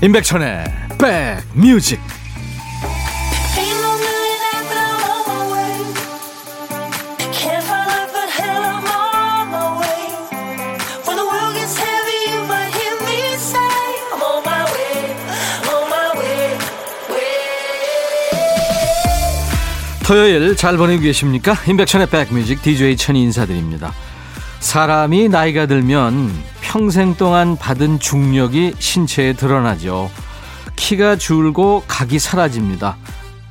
임백천의 백뮤직 토요일 잘 보내고 계십니까? 임백천의 백뮤직 DJ 천이 인사드립니다. 사람이 나이가 들면 평생 동안 받은 중력이 신체에 드러나죠. 키가 줄고 각이 사라집니다.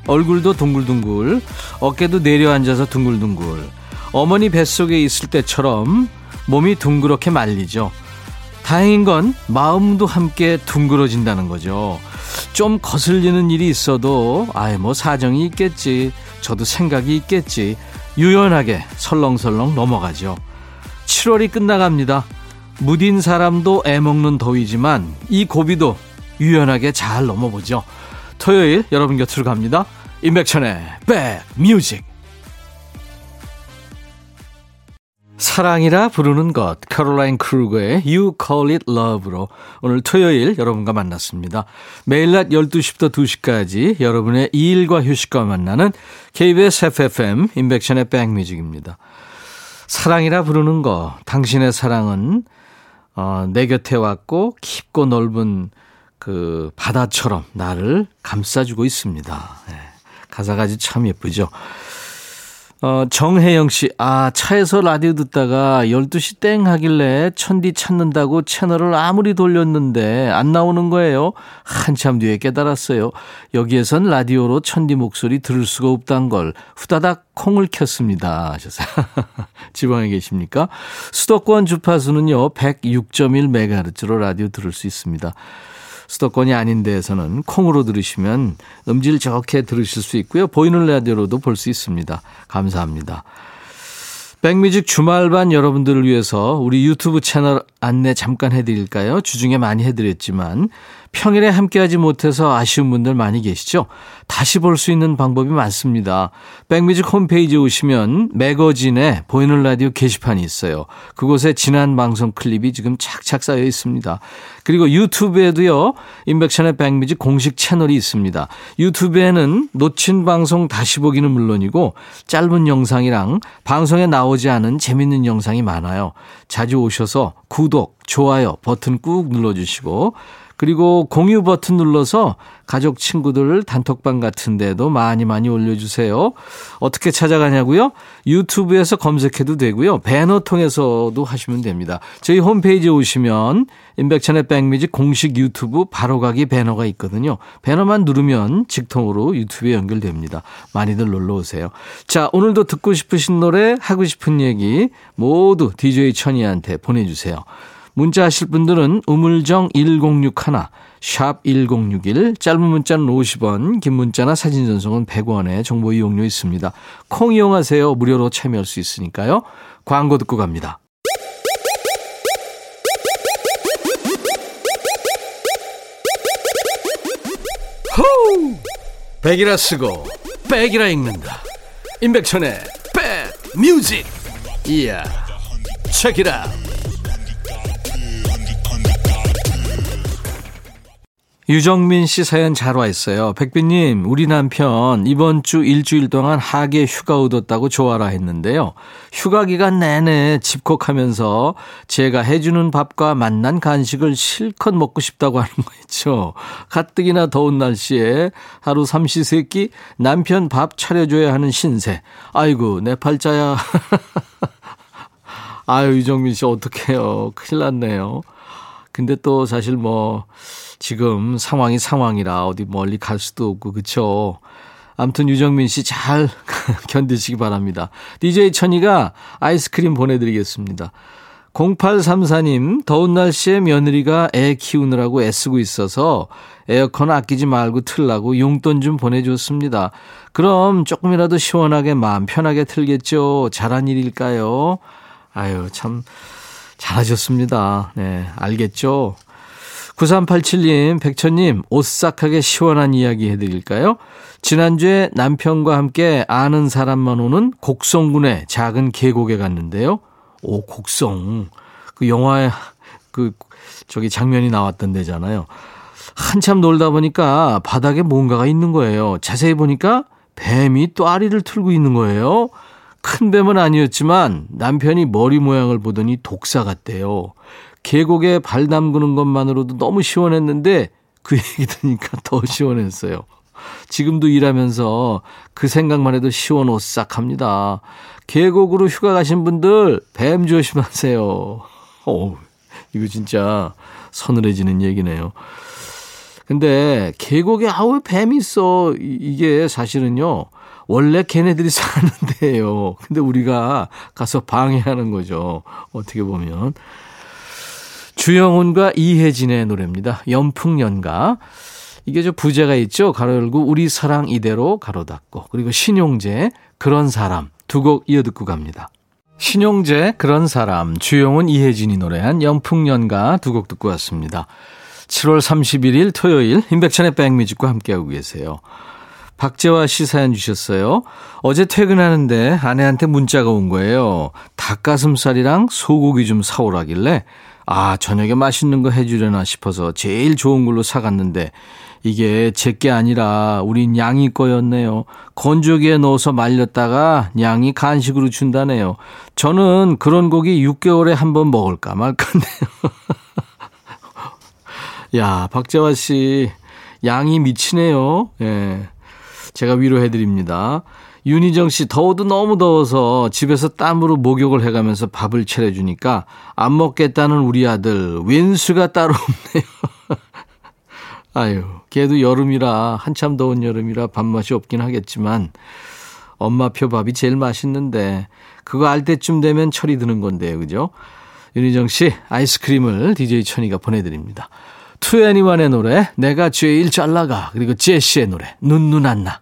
얼굴도 둥글둥글, 어깨도 내려앉아서 둥글둥글. 어머니 뱃속에 있을 때처럼 몸이 둥그렇게 말리죠. 다행인 건 마음도 함께 둥그러진다는 거죠. 좀 거슬리는 일이 있어도 아예 뭐 사정이 있겠지. 저도 생각이 있겠지. 유연하게 설렁설렁 넘어가죠. 7월이 끝나갑니다. 무딘 사람도 애먹는 더위지만 이 고비도 유연하게 잘 넘어보죠. 토요일 여러분 곁으로 갑니다. 임백천의 백뮤직 사랑이라 부르는 것 캐롤라인 크루거의 You Call It Love로 오늘 토요일 여러분과 만났습니다. 매일 낮 12시부터 2시까지 여러분의 일과 휴식과 만나는 KBS FFM 임백천의 백뮤직입니다. 사랑이라 부르는 거 당신의 사랑은 어, 내 곁에 왔고 깊고 넓은 그 바다처럼 나를 감싸주고 있습니다. 네. 가사가 아주 참 예쁘죠. 어, 정혜영 씨, 아, 차에서 라디오 듣다가 12시 땡 하길래 천디 찾는다고 채널을 아무리 돌렸는데 안 나오는 거예요. 한참 뒤에 깨달았어요. 여기에선 라디오로 천디 목소리 들을 수가 없단 걸 후다닥 콩을 켰습니다. 하셨어요. 지방에 계십니까? 수도권 주파수는요, 106.1MHz로 라디오 들을 수 있습니다. 수도권이 아닌 데에서는 콩으로 들으시면 음질 좋게 들으실 수 있고요. 보이는 라디오로도 볼 수 있습니다. 감사합니다. 백뮤직 주말반 여러분들을 위해서 우리 유튜브 채널 안내 잠깐 해드릴까요? 주중에 많이 해드렸지만 평일에 함께하지 못해서 아쉬운 분들 많이 계시죠? 다시 볼 수 있는 방법이 많습니다. 백뮤직 홈페이지에 오시면 매거진에 보이는 라디오 게시판이 있어요. 그곳에 지난 방송 클립이 지금 착착 쌓여 있습니다. 그리고 유튜브에도요. 인백션의 백뮤직 공식 채널이 있습니다. 유튜브에는 놓친 방송 다시 보기는 물론이고 짧은 영상이랑 방송에 나오지 않은 재밌는 영상이 많아요. 자주 오셔서 구 독, 좋아요 버튼 꾹 눌러주시고 그리고 공유 버튼 눌러서 가족 친구들 단톡방 같은 데도 많이 많이 올려주세요. 어떻게 찾아가냐고요? 유튜브에서 검색해도 되고요. 배너 통해서도 하시면 됩니다. 저희 홈페이지에 오시면 인백천의 백뮤직 공식 유튜브 바로가기 배너가 있거든요. 배너만 누르면 직통으로 유튜브에 연결됩니다. 많이들 놀러 오세요. 자, 오늘도 듣고 싶으신 노래, 하고 싶은 얘기 모두 DJ 천이한테 보내주세요. 문자 하실 분들은 우물정 1061, 샵 1061, 짧은 문자는 50원, 긴 문자나 사진 전송은 100원의 정보 이용료 있습니다. 콩 이용하세요. 무료로 참여할 수 있으니까요. 광고 듣고 갑니다. 호우! 백이라 쓰고 백이라 읽는다. 임백천의 백 뮤직. 이야. 책이라. 유정민 씨 사연 잘 와 있어요. 백빈님, 우리 남편 이번 주 일주일 동안 하계 휴가 얻었다고 좋아라 했는데요. 휴가 기간 내내 집콕하면서 제가 해주는 밥과 맛난 간식을 실컷 먹고 싶다고 하는 거 있죠. 가뜩이나 더운 날씨에 하루 삼시세끼 남편 밥 차려줘야 하는 신세. 아이고, 내 팔자야. 아유, 유정민 씨 어떡해요. 큰일 났네요. 근데 또 사실 뭐, 지금 상황이 상황이라 어디 멀리 갈 수도 없고 그쵸. 아무튼 유정민 씨 잘 견디시기 바랍니다. DJ 천이가 아이스크림 보내드리겠습니다. 0834님, 더운 날씨에 며느리가 애 키우느라고 애쓰고 있어서 에어컨 아끼지 말고 틀라고 용돈 좀 보내줬습니다. 그럼 조금이라도 시원하게 마음 편하게 틀겠죠. 잘한 일일까요? 아유, 참, 잘하셨습니다. 네, 알겠죠? 9387님, 백천님, 오싹하게 시원한 이야기 해드릴까요? 지난주에 남편과 함께 아는 사람만 오는 곡성군의 작은 계곡에 갔는데요. 오, 곡성. 그 영화에 그, 저기 장면이 나왔던 데잖아요. 한참 놀다 보니까 바닥에 뭔가가 있는 거예요. 자세히 보니까 뱀이 또 아리를 틀고 있는 거예요. 큰 뱀은 아니었지만 남편이 머리 모양을 보더니 독사 같대요. 계곡에 발 담그는 것만으로도 너무 시원했는데 그 얘기 들으니까 더 시원했어요. 지금도 일하면서 그 생각만 해도 시원 오싹합니다. 계곡으로 휴가 가신 분들 뱀 조심하세요. 어 이거 진짜 서늘해지는 얘기네요. 근데 계곡에 아우 뱀이 있어. 이게 사실은요. 원래 걔네들이 사는 데예요. 근데 우리가 가서 방해하는 거죠. 어떻게 보면. 주영훈과 이혜진의 노래입니다. 연풍연가. 이게 저 부제가 있죠. 가로 열고 우리 사랑 이대로 가로 닫고 그리고 신용재 그런 사람 두 곡 이어 듣고 갑니다. 신용재 그런 사람 주영훈 이혜진이 노래한 연풍연가 두 곡 듣고 왔습니다. 7월 31일 토요일 임백천의 백뮤직과 함께하고 계세요. 박재화 씨 사연 주셨어요. 어제 퇴근하는데 아내한테 문자가 온 거예요. 닭가슴살이랑 소고기 좀 사오라길래 아 저녁에 맛있는 거 해주려나 싶어서 제일 좋은 걸로 사갔는데 이게 제게 아니라 우린 양이 거였네요. 건조기에 넣어서 말렸다가 양이 간식으로 준다네요. 저는 그런 고기 6개월에 한 번 먹을까 말까네요. 야, 박재화 씨, 양이 미치네요. 예. 제가 위로해드립니다. 윤희정 씨, 더워도 너무 더워서 집에서 땀으로 목욕을 해가면서 밥을 차려주니까 안 먹겠다는 우리 아들, 왼수가 따로 없네요. 아유, 걔도 여름이라, 한참 더운 여름이라 밥맛이 없긴 하겠지만, 엄마표 밥이 제일 맛있는데, 그거 알 때쯤 되면 철이 드는 건데요, 그죠? 윤희정 씨, 아이스크림을 DJ 천이가 보내드립니다. 투애니원의 노래, 내가 제일 잘 나가. 그리고 제시의 노래, 눈눈 안 나.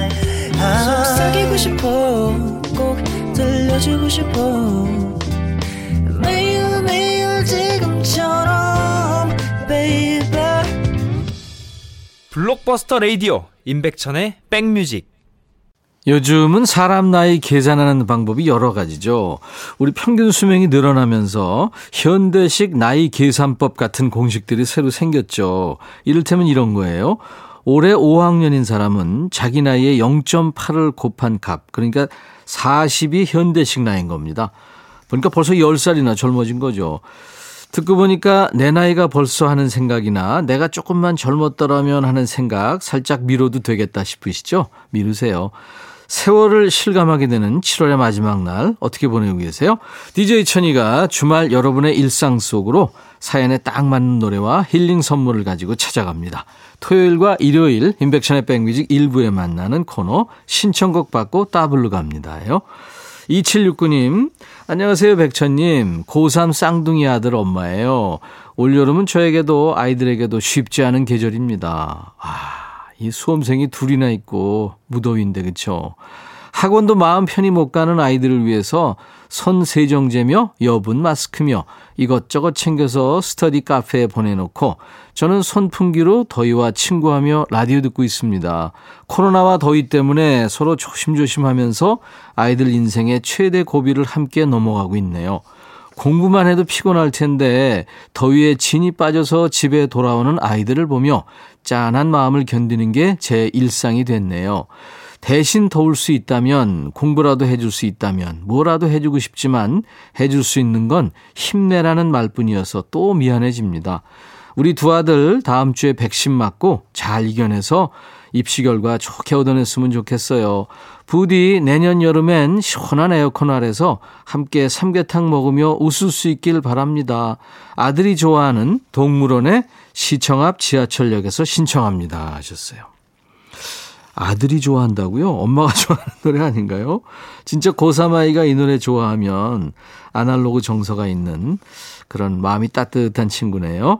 속삭이고 싶어 꼭 들려주고 싶어 매일 매일 지금처럼 baby 블록버스터 레이디오 임백천의 백뮤직 요즘은 사람 나이 계산하는 방법이 여러 가지죠. 우리 평균 수명이 늘어나면서 현대식 나이 계산법 같은 공식들이 새로 생겼죠. 이를테면 이런 거예요. 올해 5학년인 사람은 자기 나이에 0.8을 곱한 값, 그러니까 40이 현대식 나이인 겁니다. 그러니까 벌써 10살이나 젊어진 거죠. 듣고 보니까 내 나이가 벌써 하는 생각이나 내가 조금만 젊었더라면 하는 생각 살짝 미뤄도 되겠다 싶으시죠? 미루세요. 세월을 실감하게 되는 7월의 마지막 날 어떻게 보내고 계세요? DJ 천이가 주말 여러분의 일상 속으로 사연에 딱 맞는 노래와 힐링 선물을 가지고 찾아갑니다. 토요일과 일요일 인백션의 백뮤직 일부에 만나는 코너 신청곡 받고 따블로 갑니다요. 2769님, 안녕하세요, 백천님. 고3 쌍둥이 아들 엄마예요. 올여름은 저에게도 아이들에게도 쉽지 않은 계절입니다. 아, 이 수험생이 둘이나 있고 무더위인데 그쵸? 학원도 마음 편히 못 가는 아이들을 위해서 손 세정제며 여분 마스크며 이것저것 챙겨서 스터디 카페에 보내놓고 저는 손풍기로 더위와 친구하며 라디오 듣고 있습니다. 코로나와 더위 때문에 서로 조심조심 하면서 아이들 인생의 최대 고비를 함께 넘어가고 있네요. 공부만 해도 피곤할 텐데 더위에 진이 빠져서 집에 돌아오는 아이들을 보며 짠한 마음을 견디는 게 제 일상이 됐네요. 대신 도울 수 있다면, 공부라도 해줄 수 있다면, 뭐라도 해주고 싶지만 해줄 수 있는 건 힘내라는 말뿐이어서 또 미안해집니다. 우리 두 아들 다음 주에 백신 맞고 잘 이겨내서 입시 결과 좋게 얻어냈으면 좋겠어요. 부디 내년 여름엔 시원한 에어컨 아래서 함께 삼계탕 먹으며 웃을 수 있길 바랍니다. 아들이 좋아하는 동물원의 시청 앞 지하철역에서 신청합니다 하셨어요. 아들이 좋아한다고요? 엄마가 좋아하는 노래 아닌가요? 진짜 고3 아이가 이 노래 좋아하면 아날로그 정서가 있는 그런 마음이 따뜻한 친구네요.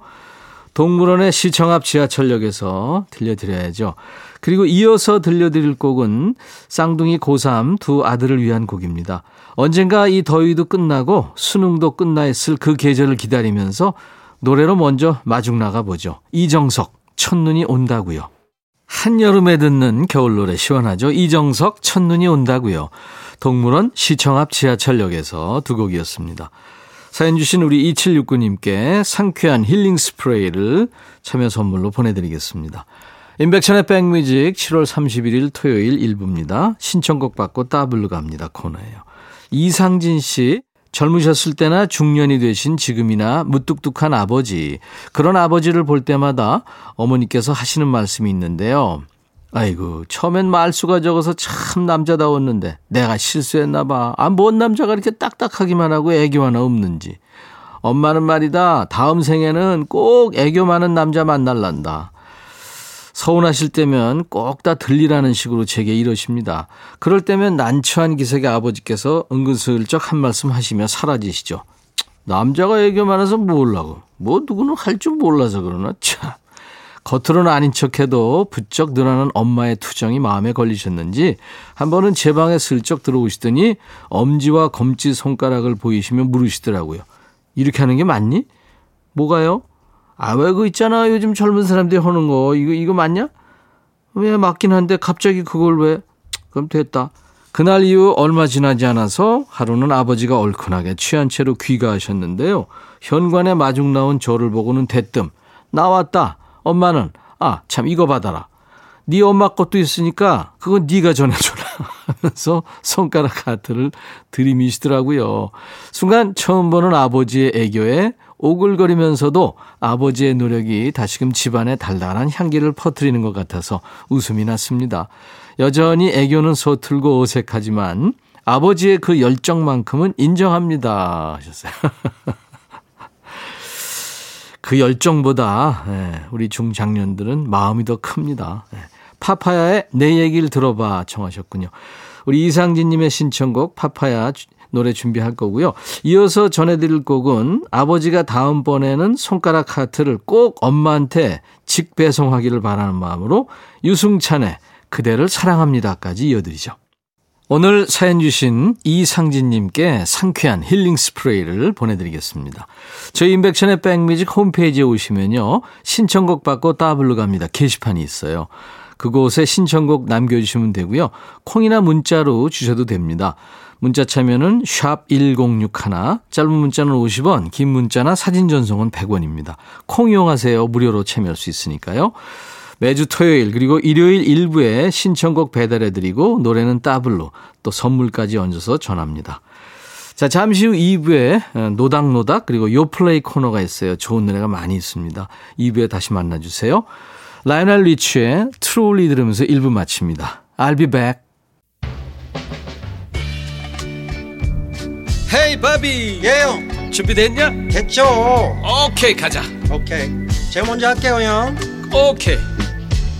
동물원의 시청 앞 지하철역에서 들려드려야죠. 그리고 이어서 들려드릴 곡은 쌍둥이 고3 두 아들을 위한 곡입니다. 언젠가 이 더위도 끝나고 수능도 끝나 있을 그 계절을 기다리면서 노래로 먼저 마중 나가보죠. 이정석, 첫눈이 온다고요. 한여름에 듣는 겨울 노래 시원하죠. 이정석, 첫눈이 온다고요. 동물원 시청 앞 지하철역에서 두 곡이었습니다. 사연 주신 우리 2769님께 상쾌한 힐링 스프레이를 참여 선물로 보내드리겠습니다. 인백천의 백뮤직 7월 31일 토요일 1부입니다. 신청곡 받고 따블로 갑니다 코너예요. 이상진 씨 젊으셨을 때나 중년이 되신 지금이나 무뚝뚝한 아버지 그런 아버지를 볼 때마다 어머니께서 하시는 말씀이 있는데요. 아이고 처음엔 말수가 적어서 참 남자다웠는데 내가 실수했나 봐. 아 뭔 남자가 이렇게 딱딱하기만 하고 애교 하나 없는지. 엄마는 말이다. 다음 생에는 꼭 애교 많은 남자 만날란다. 서운하실 때면 꼭 다 들리라는 식으로 제게 이러십니다. 그럴 때면 난처한 기색의 아버지께서 은근슬쩍 한 말씀 하시며 사라지시죠. 남자가 애교 많아서 뭘라고. 뭐 누구는 할 줄 몰라서 그러나 참. 겉으로는 아닌 척해도 부쩍 늘어난 엄마의 투정이 마음에 걸리셨는지 한 번은 제 방에 슬쩍 들어오시더니 엄지와 검지 손가락을 보이시며 물으시더라고요. 이렇게 하는 게 맞니? 뭐가요? 아, 왜그 있잖아. 요즘 젊은 사람들이 하는 거. 이거, 이거 맞냐? 왜 맞긴 한데 갑자기 그걸 왜? 그럼 됐다. 그날 이후 얼마 지나지 않아서 하루는 아버지가 얼큰하게 취한 채로 귀가하셨는데요. 현관에 마중 나온 저를 보고는 대뜸 나왔다. 엄마는 아 참 이거 받아라. 네 엄마 것도 있으니까 그건 네가 전해줘라 하면서 손가락 하트를 들이미시더라고요. 순간 처음 보는 아버지의 애교에 오글거리면서도 아버지의 노력이 다시금 집안에 달달한 향기를 퍼뜨리는 것 같아서 웃음이 났습니다. 여전히 애교는 서툴고 어색하지만 아버지의 그 열정만큼은 인정합니다 하셨어요. 그 열정보다 예, 우리 중장년들은 마음이 더 큽니다. 예. 파파야의 내 얘기를 들어봐 청하셨군요. 우리 이상진님의 신청곡 파파야 노래 준비할 거고요. 이어서 전해드릴 곡은 아버지가 다음번에는 손가락 하트를 꼭 엄마한테 직배송하기를 바라는 마음으로 유승찬의 그대를 사랑합니다까지 이어드리죠. 오늘 사연 주신 이상진님께 상쾌한 힐링 스프레이를 보내드리겠습니다. 저희 인백션의 백뮤직 홈페이지에 오시면요. 신청곡 받고 따블로 갑니다. 게시판이 있어요. 그곳에 신청곡 남겨주시면 되고요. 콩이나 문자로 주셔도 됩니다. 문자 참여는 샵 1061, 짧은 문자는 50원, 긴 문자나 사진 전송은 100원입니다. 콩 이용하세요. 무료로 참여할 수 있으니까요. 매주 토요일 그리고 일요일 일부에 신청곡 배달해드리고 노래는 따블로 또 선물까지 얹어서 전합니다. 자, 잠시 후 2부에 노닥노닥 그리고 요플레이 코너가 있어요. 좋은 노래가 많이 있습니다. 2부에 다시 만나주세요. 라이오넬 리치의 Truly 들으면서 1부 마칩니다. I'll be back. 헤이 바비 예영 준비됐냐? 됐죠 오케이 가자 오케이 제가 먼저 할게요 형 오케이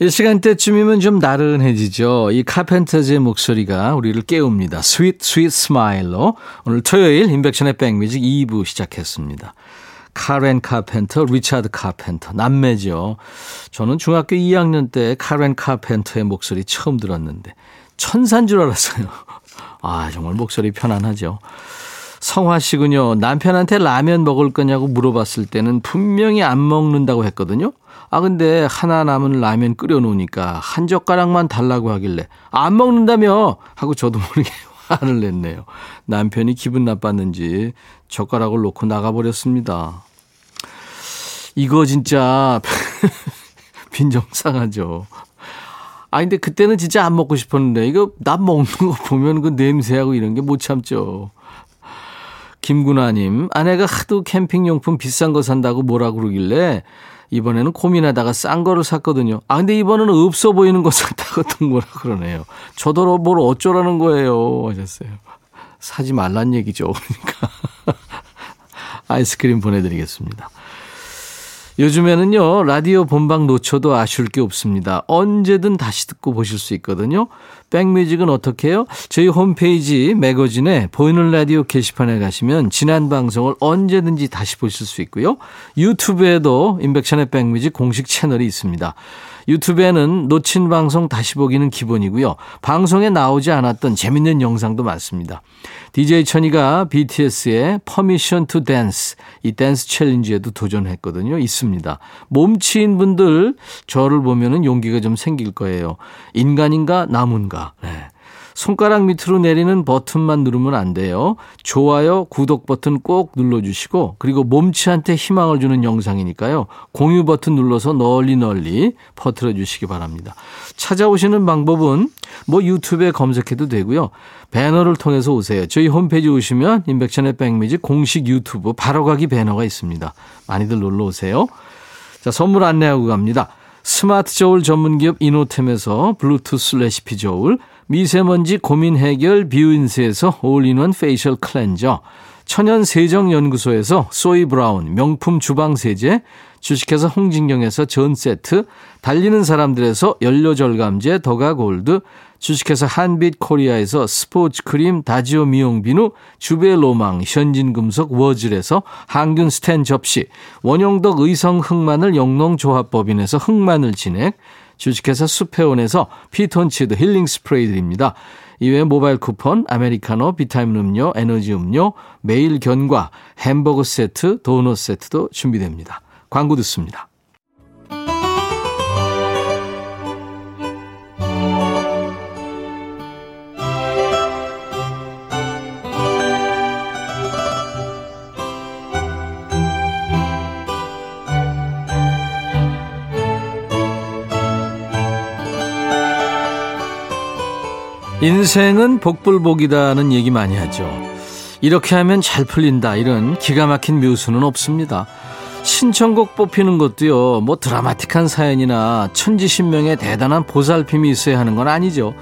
이 시간대쯤이면 좀 나른해지죠. 이 카펜터즈의 목소리가 우리를 깨웁니다. 스윗 스윗 스마일로 오늘 토요일 임백천의 백뮤직 2부 시작했습니다. 카렌 카펜터, 리차드 카펜터, 남매죠. 저는 중학교 2학년 때 카렌 카펜터의 목소리 처음 들었는데 천산 줄 알았어요. 아, 정말 목소리 편안하죠. 성화 씨군요. 남편한테 라면 먹을 거냐고 물어봤을 때는 분명히 안 먹는다고 했거든요. 아, 근데 하나 남은 라면 끓여 놓으니까 한 젓가락만 달라고 하길래 안 먹는다며 하고 저도 모르게 화를 냈네요. 남편이 기분 나빴는지 젓가락을 놓고 나가버렸습니다. 이거 진짜 빈정상하죠. 아, 근데 그때는 진짜 안 먹고 싶었는데, 이거 남 먹는 거 보면 그 냄새하고 이런 게 못 참죠. 김구나님, 아내가 하도 캠핑용품 비싼 거 산다고 뭐라 그러길래 이번에는 고민하다가 싼 거를 샀거든요. 아, 근데 이번에는 없어 보이는 거 샀다고 또 뭐라 그러네요. 저더러 뭘 어쩌라는 거예요. 하셨어요. 사지 말란 얘기죠. 그러니까. 아이스크림 보내드리겠습니다. 요즘에는요, 라디오 본방 놓쳐도 아쉬울 게 없습니다. 언제든 다시 듣고 보실 수 있거든요. 백뮤직은 어떻게 해요? 저희 홈페이지 매거진에 보이는 라디오 게시판에 가시면 지난 방송을 언제든지 다시 보실 수 있고요. 유튜브에도 인백션의 백뮤직 공식 채널이 있습니다. 유튜브에는 놓친 방송 다시 보기는 기본이고요. 방송에 나오지 않았던 재밌는 영상도 많습니다. DJ 천이가 BTS의 Permission to Dance 이 댄스 challenge에도 도전했거든요. 있습니다. 몸치인 분들 저를 보면은 용기가 좀 생길 거예요. 인간인가 나무인가. 네. 손가락 밑으로 내리는 버튼만 누르면 안 돼요. 좋아요, 구독 버튼 꼭 눌러주시고 그리고 몸치한테 희망을 주는 영상이니까요. 공유 버튼 눌러서 널리 널리 퍼뜨려 주시기 바랍니다. 찾아오시는 방법은 뭐 유튜브에 검색해도 되고요. 배너를 통해서 오세요. 저희 홈페이지 오시면 임백천의 백뮤직 공식 유튜브 바로가기 배너가 있습니다. 많이들 놀러 오세요. 자, 선물 안내하고 갑니다. 스마트 저울 전문기업 이노템에서 블루투스 레시피 저울 미세먼지 고민 해결 뷰인스에서 올인원 페이셜 클렌저, 천연 세정 연구소에서 소이 브라운 명품 주방 세제, 주식회사 홍진경에서 전 세트, 달리는 사람들에서 연료 절감제 더가 골드, 주식회사 한빛 코리아에서 스포츠 크림 다지오 미용 비누, 주베 로망 현진금속 워즐에서 항균 스텐 접시, 원용덕 의성 흑마늘 영농조합법인에서 흑마늘 진액, 주식회사 수페온에서 피톤치드 힐링 스프레이 드립니다. 이외에 모바일 쿠폰, 아메리카노, 비타민 음료, 에너지 음료, 매일 견과, 햄버거 세트, 도넛 세트도 준비됩니다. 광고 듣습니다. 인생은 복불복이다는 얘기 많이 하죠. 이렇게 하면 잘 풀린다 이런 기가 막힌 묘수는 없습니다. 신청곡 뽑히는 것도요, 뭐 드라마틱한 사연이나 천지신명의 대단한 보살핌이 있어야 하는 건 아니죠.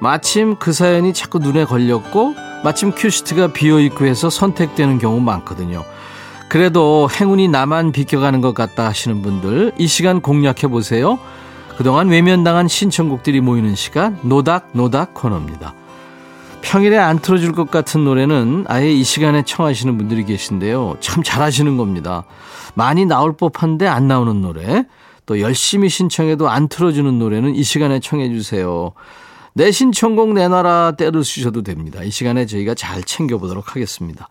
마침 그 사연이 자꾸 눈에 걸렸고, 마침 큐시트가 비어있고 해서 선택되는 경우 많거든요. 그래도 행운이 나만 비껴가는 것 같다 하시는 분들, 이 시간 공략해 보세요. 그동안 외면당한 신청곡들이 모이는 시간 노닥노닥 코너입니다. 평일에 안 틀어줄 것 같은 노래는 아예 이 시간에 청하시는 분들이 계신데요. 참 잘하시는 겁니다. 많이 나올 법한데 안 나오는 노래, 또 열심히 신청해도 안 틀어주는 노래는 이 시간에 청해 주세요. 내 신청곡 내놔라 때를 쓰셔도 됩니다. 이 시간에 저희가 잘 챙겨보도록 하겠습니다.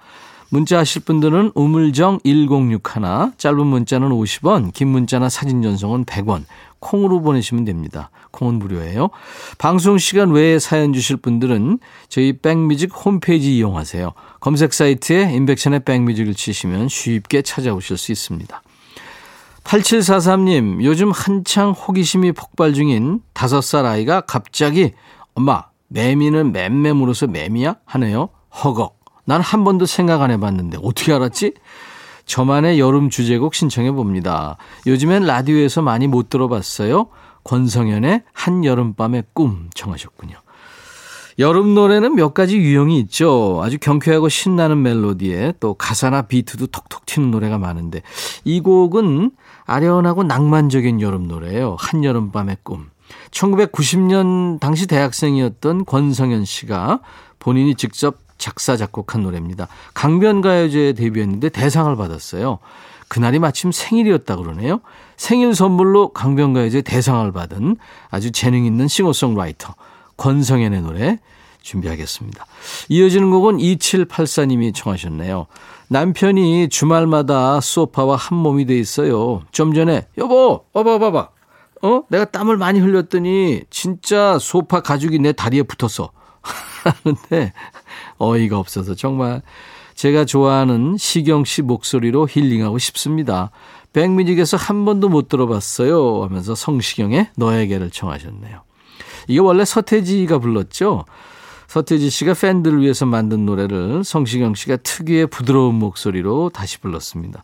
문자 하실 분들은 우물정 1061, 짧은 문자는 50원, 긴 문자나 사진 전송은 100원, 콩으로 보내시면 됩니다. 콩은 무료예요. 방송 시간 외에 사연 주실 분들은 저희 백뮤직 홈페이지 이용하세요. 검색 사이트에 인백션의 백뮤직을 치시면 쉽게 찾아오실 수 있습니다. 8743님, 요즘 한창 호기심이 폭발 중인 5살 아이가 갑자기 엄마, 매미는 물어서 매미야? 하네요. 허걱. 난 한 번도 생각 안 해봤는데 어떻게 알았지? 저만의 여름 주제곡 신청해 봅니다. 요즘엔 라디오에서 많이 못 들어봤어요. 권성현의 한여름밤의 꿈 청하셨군요. 여름 노래는 몇 가지 유형이 있죠. 아주 경쾌하고 신나는 멜로디에 또 가사나 비트도 톡톡 튀는 노래가 많은데 이 곡은 아련하고 낭만적인 여름 노래예요. 한여름밤의 꿈. 1990년 당시 대학생이었던 권성현 씨가 본인이 직접 작사 작곡한 노래입니다. 강변가요제에 데뷔했는데 대상을 받았어요. 그날이 마침 생일이었다 그러네요. 생일 선물로 강변가요제 대상을 받은 아주 재능 있는 싱어송라이터 권성현의 노래 준비하겠습니다. 이어지는 곡은 2784님이 청하셨네요. 남편이 주말마다 소파와 한 몸이 돼 있어요. 좀 전에 여보, 봐봐 봐봐. 어? 내가 땀을 많이 흘렸더니 진짜 소파 가죽이 내 다리에 붙었어. 하는데 어이가 없어서 정말 제가 좋아하는 시경 씨 목소리로 힐링하고 싶습니다. 백뮤직에서 한 번도 못 들어봤어요 하면서 성시경의 너에게를 청하셨네요. 이게 원래 서태지가 불렀죠. 서태지 씨가 팬들을 위해서 만든 노래를 성시경 씨가 특유의 부드러운 목소리로 다시 불렀습니다.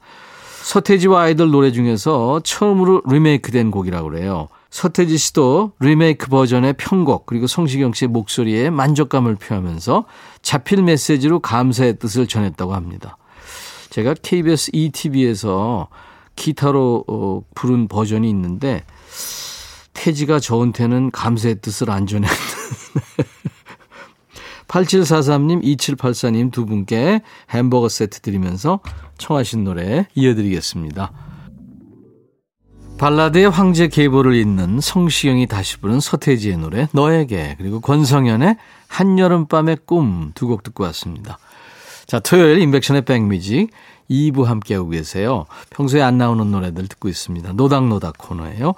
서태지와 아이들 노래 중에서 처음으로 리메이크된 곡이라고 그래요. 서태지 씨도 리메이크 버전의 편곡 그리고 성시경 씨의 목소리에 만족감을 표하면서 자필 메시지로 감사의 뜻을 전했다고 합니다. 제가 KBS ETV에서 기타로 어, 부른 버전이 있는데 태지가 저한테는 감사의 뜻을 안 전했는데 8743님, 2784님 두 분께 햄버거 세트 드리면서 청하신 노래 이어드리겠습니다. 발라드의 황제 계보를 잇는 성시경이 다시 부른 서태지의 노래 너에게 그리고 권성현의 한여름밤의 꿈 두 곡 듣고 왔습니다. 자 토요일 인백션의 백뮤직 2부 함께하고 계세요. 평소에 안 나오는 노래들 듣고 있습니다. 노닥노닥 코너예요.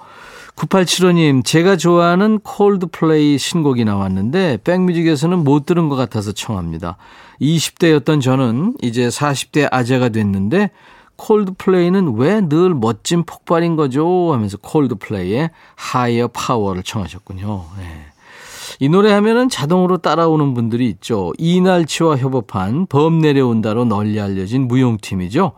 9875님, 제가 좋아하는 콜드플레이 신곡이 나왔는데 백뮤직에서는 못 들은 것 같아서 청합니다. 20대였던 저는 이제 40대 아재가 됐는데 콜드플레이는 왜 늘 멋진 폭발인 거죠? 하면서 콜드플레이의 Higher Power를 청하셨군요. 네. 이 노래 하면은 자동으로 따라오는 분들이 있죠. 이날치와 협업한 범 내려온다로 널리 알려진 무용팀이죠.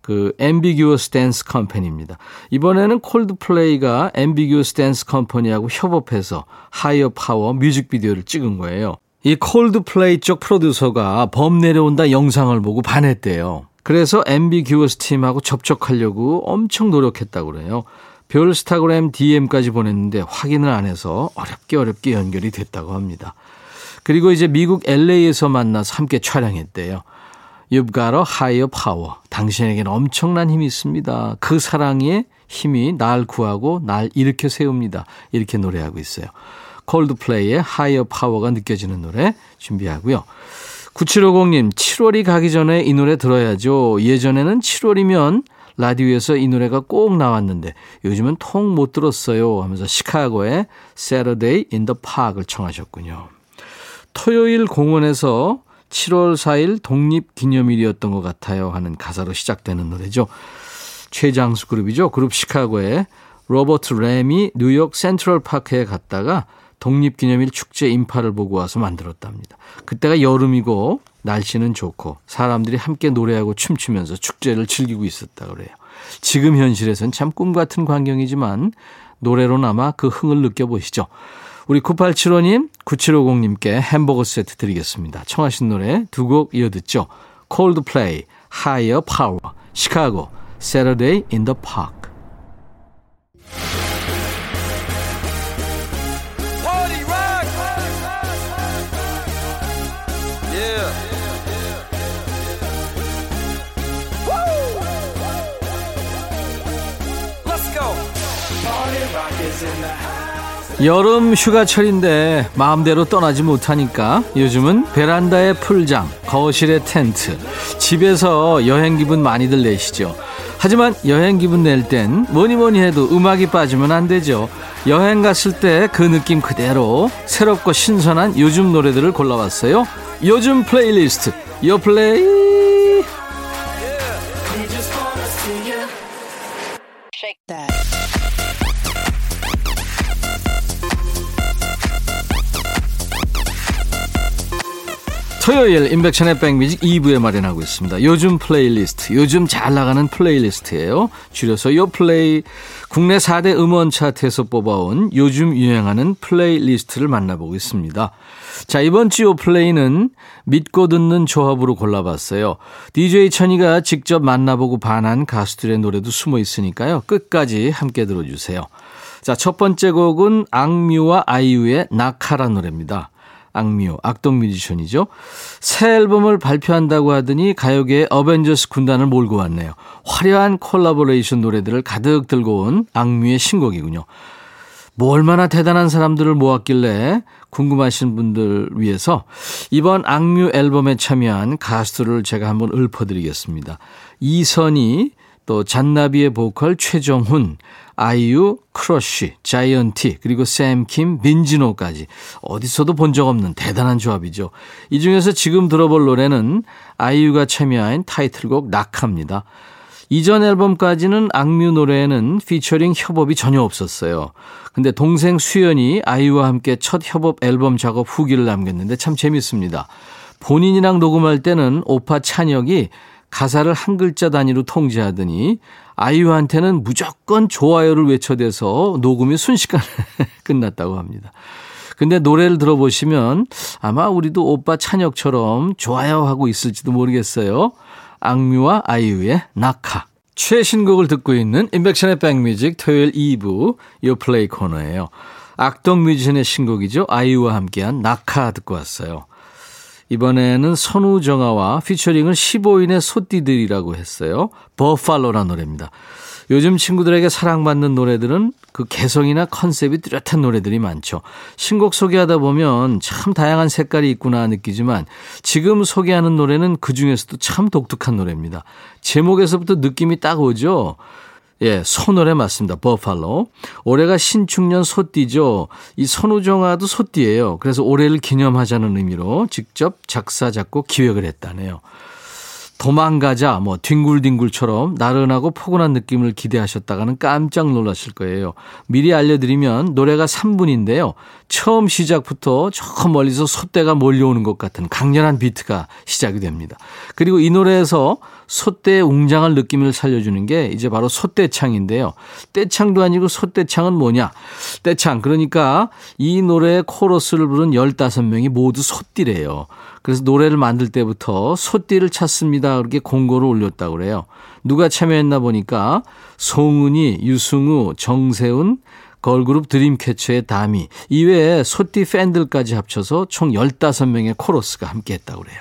그 Ambiguous Dance Company입니다. 이번에는 콜드플레이가 Ambiguous Dance Company하고 협업해서 하이어 파워 뮤직비디오를 찍은 거예요. 이 콜드플레이 쪽 프로듀서가 범 내려온다 영상을 보고 반했대요. 그래서 Ambiguous 팀하고 접촉하려고 엄청 노력했다고 그래요. 별스타그램 DM까지 보냈는데 확인을 안 해서 어렵게 어렵게 연결이 됐다고 합니다. 그리고 이제 미국 LA에서 만나서 함께 촬영했대요. You've got a higher power. 당신에게는 엄청난 힘이 있습니다. 그 사랑의 힘이 날 구하고 날 일으켜 세웁니다. 이렇게 노래하고 있어요. 콜드플레이의 higher power가 느껴지는 노래 준비하고요. 9750님, 7월이 가기 전에 이 노래 들어야죠. 예전에는 7월이면 라디오에서 이 노래가 꼭 나왔는데 요즘은 통 못 들었어요 하면서 시카고의 Saturday in the Park을 청하셨군요. 토요일 공원에서 7월 4일 독립기념일이었던 것 같아요 하는 가사로 시작되는 노래죠. 최장수 그룹이죠. 그룹 시카고의 로버트 램이 뉴욕 센트럴 파크에 갔다가 독립기념일 축제 인파를 보고 와서 만들었답니다. 그때가 여름이고 날씨는 좋고 사람들이 함께 노래하고 춤추면서 축제를 즐기고 있었다 그래요. 지금 현실에선 참 꿈 같은 광경이지만 노래로나마 그 흥을 느껴보시죠. 우리 9875님, 9750님께 햄버거 세트 드리겠습니다. 청하신 노래 두 곡 이어듣죠. Coldplay, Higher Power, 시카고, Saturday in the Park. 여름 휴가철인데 마음대로 떠나지 못하니까 요즘은 베란다에 풀장, 거실에 텐트, 집에서 여행 기분 많이들 내시죠. 하지만 여행 기분 낼 땐 뭐니 뭐니 해도 음악이 빠지면 안 되죠. 여행 갔을 때 그 느낌 그대로 새롭고 신선한 요즘 노래들을 골라왔어요. 요즘 플레이리스트, 요 플레이. 토요일 임백천의 백뮤직 2부에 마련하고 있습니다. 요즘 플레이리스트, 요즘 잘 나가는 플레이리스트예요. 줄여서 요 플레이 국내 4대 음원 차트에서 뽑아온 요즘 유행하는 플레이리스트를 만나보고 있습니다. 자, 이번 주 요 플레이는 믿고 듣는 조합으로 골라봤어요. DJ 천이가 직접 만나보고 반한 가수들의 노래도 숨어 있으니까요. 끝까지 함께 들어주세요. 자, 첫 번째 곡은 악뮤와 아이유의 낙하라 노래입니다. 악뮤, 악동 뮤지션이죠. 새 앨범을 발표한다고 하더니 가요계의 어벤져스 군단을 몰고 왔네요. 화려한 콜라보레이션 노래들을 가득 들고 온 악뮤의 신곡이군요. 뭐 얼마나 대단한 사람들을 모았길래 궁금하신 분들 위해서 이번 악뮤 앨범에 참여한 가수들을 제가 한번 읊어드리겠습니다. 이선희, 또 잔나비의 보컬 최정훈, 아이유, 크러쉬, 자이언티, 그리고 샘킴, 빈지노까지 어디서도 본 적 없는 대단한 조합이죠. 이 중에서 지금 들어볼 노래는 아이유가 참여한 타이틀곡 낙하입니다. 이전 앨범까지는 악뮤 노래에는 피처링 협업이 전혀 없었어요. 근데 동생 수연이 아이유와 함께 첫 협업 앨범 작업 후기를 남겼는데 참 재밌습니다. 본인이랑 녹음할 때는 오빠 찬혁이 가사를 한 글자 단위로 통제하더니 아이유한테는 무조건 좋아요를 외쳐대서 녹음이 순식간에 끝났다고 합니다. 근데 노래를 들어보시면 아마 우리도 오빠 찬혁처럼 좋아요 하고 있을지도 모르겠어요. 악뮤와 아이유의 낙하. 최신곡을 듣고 있는 임백천의 백뮤직 토요일 2부 요플레이 코너예요. 악동 뮤지션의 신곡이죠. 아이유와 함께한 낙하 듣고 왔어요. 이번에는 선우정아와 피처링을 15인의 소띠들이라고 했어요. 버팔로라는 노래입니다. 요즘 친구들에게 사랑받는 노래들은 그 개성이나 컨셉이 뚜렷한 노래들이 많죠. 신곡 소개하다 보면 참 다양한 색깔이 있구나 느끼지만 지금 소개하는 노래는 그 중에서도 참 독특한 노래입니다. 제목에서부터 느낌이 딱 오죠. 예, 소노래 맞습니다. 버팔로. 올해가 신축년 소띠죠. 이 선우정아도 소띠예요. 그래서 올해를 기념하자는 의미로 직접 작사, 작곡, 기획을 했다네요. 도망가자, 뭐, 뒹굴뒹굴처럼 나른하고 포근한 느낌을 기대하셨다가는 깜짝 놀라실 거예요. 미리 알려드리면 노래가 3분인데요. 처음 시작부터 저 멀리서 소떼가 몰려오는 것 같은 강렬한 비트가 시작이 됩니다. 그리고 이 노래에서 소떼의 웅장한 느낌을 살려주는 게 이제 바로 소떼창인데요. 떼창도 아니고 소떼창은 뭐냐? 떼창. 그러니까 이 노래의 코러스를 부른 15명이 모두 소띠래요. 그래서 노래를 만들 때부터 소띠를 찾습니다. 그렇게 공고를 올렸다고 그래요. 누가 참여했나 보니까 송은이, 유승우, 정세훈, 걸그룹 드림캐쳐의 다미 이외에 소띠 팬들까지 합쳐서 총 15명의 코러스가 함께 했다고 그래요.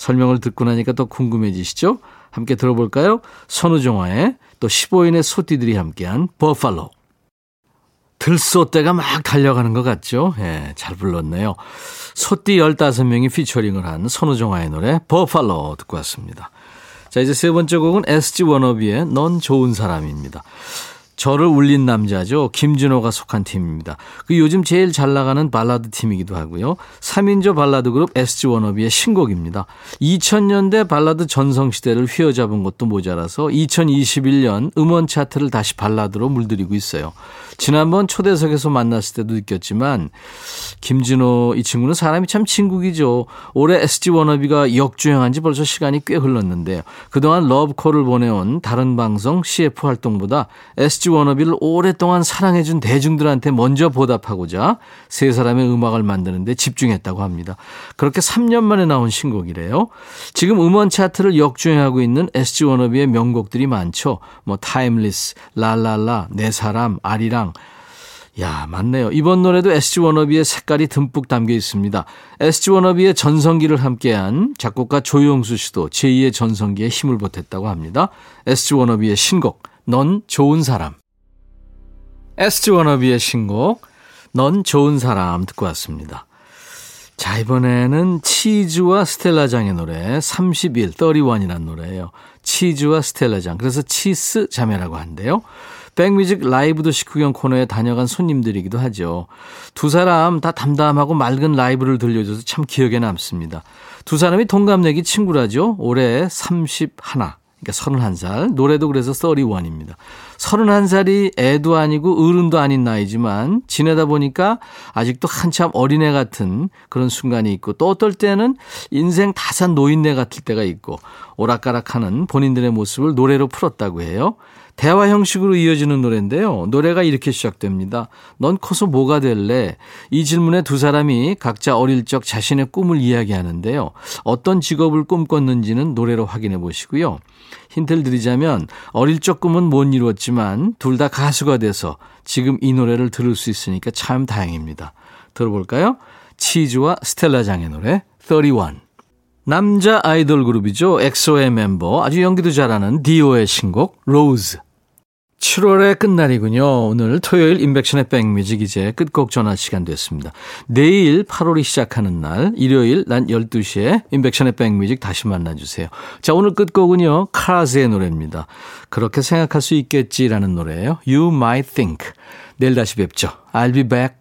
설명을 듣고 나니까 더 궁금해지시죠? 함께 들어볼까요? 선우종화의 또 15인의 소띠들이 함께한 버팔로. 들소떼가 막 달려가는 것 같죠? 예, 잘 불렀네요. 소띠 15명이 피처링을 한 선우정아의 노래 버팔로 듣고 왔습니다. 자, 이제 세 번째 곡은 SG 워너비의 넌 좋은 사람입니다. 저를 울린 남자죠. 김진호가 속한 팀입니다. 그 요즘 제일 잘 나가는 발라드 팀이기도 하고요. 3인조 발라드 그룹 SG 워너비의 신곡입니다. 2000년대 발라드 전성시대를 휘어잡은 것도 모자라서 2021년 음원 차트를 다시 발라드로 물들이고 있어요. 지난번 초대석에서 만났을 때도 느꼈지만 김진호 이 친구는 사람이 참 친구이죠. 올해 SG 워너비가 역주행한 지 벌써 시간이 꽤 흘렀는데요. 그동안 러브콜을 보내온 다른 방송 CF 활동보다 SG 워너비를 오랫동안 사랑해준 대중들한테 먼저 보답하고자 세 사람의 음악을 만드는데 집중했다고 합니다. 그렇게 3년 만에 나온 신곡이래요. 지금 음원 차트를 역주행하고 있는 SG 워너비의 명곡들이 많죠. 뭐 Timeless, 랄랄라, 내 사람, 아리랑 야, 맞네요. 이번 노래도 SG 워너비의 색깔이 듬뿍 담겨 있습니다. SG 워너비의 전성기를 함께한 작곡가 조영수 씨도 제2의 전성기에 힘을 보탰다고 합니다. SG 워너비의 신곡, 넌 좋은 사람. SG 워너비의 신곡, 넌 좋은 사람 듣고 왔습니다. 자, 이번에는 치즈와 스텔라장의 노래 31, 31이라는 노래예요. 치즈와 스텔라장. 그래서 치즈 자매라고 한대요. 백뮤직 라이브 도시 구경 코너에 다녀간 손님들이기도 하죠. 두 사람 다 담담하고 맑은 라이브를 들려줘서 참 기억에 남습니다. 두 사람이 동갑내기 친구라죠. 올해 31. 그러니까 31살. 노래도 그래서 31입니다. 31살이 애도 아니고 어른도 아닌 나이지만 지내다 보니까 아직도 한참 어린애 같은 그런 순간이 있고 또 어떨 때는 인생 다산 노인네 같을 때가 있고 오락가락하는 본인들의 모습을 노래로 풀었다고 해요. 대화 형식으로 이어지는 노래인데요. 노래가 이렇게 시작됩니다. 넌 커서 뭐가 될래? 이 질문에 두 사람이 각자 어릴 적 자신의 꿈을 이야기하는데요. 어떤 직업을 꿈꿨는지는 노래로 확인해 보시고요. 힌트를 드리자면 어릴 적 꿈은 못 이루었지만 둘 다 가수가 돼서 지금 이 노래를 들을 수 있으니까 참 다행입니다. 들어볼까요? 치즈와 스텔라장의 노래 31. 남자 아이돌 그룹이죠. 엑소의 멤버 아주 연기도 잘하는 디오의 신곡 Rose. 7월의 끝날이군요. 오늘 토요일 임백천의 백뮤직 이제 끝곡 전할 시간 됐습니다. 내일 8월이 시작하는 날 일요일 낮 12시에 임백천의 백뮤직 다시 만나주세요. 자 오늘 끝곡은요. 카스의 노래입니다. 그렇게 생각할 수 있겠지라는 노래예요. You might think. 내일 다시 뵙죠. I'll be back.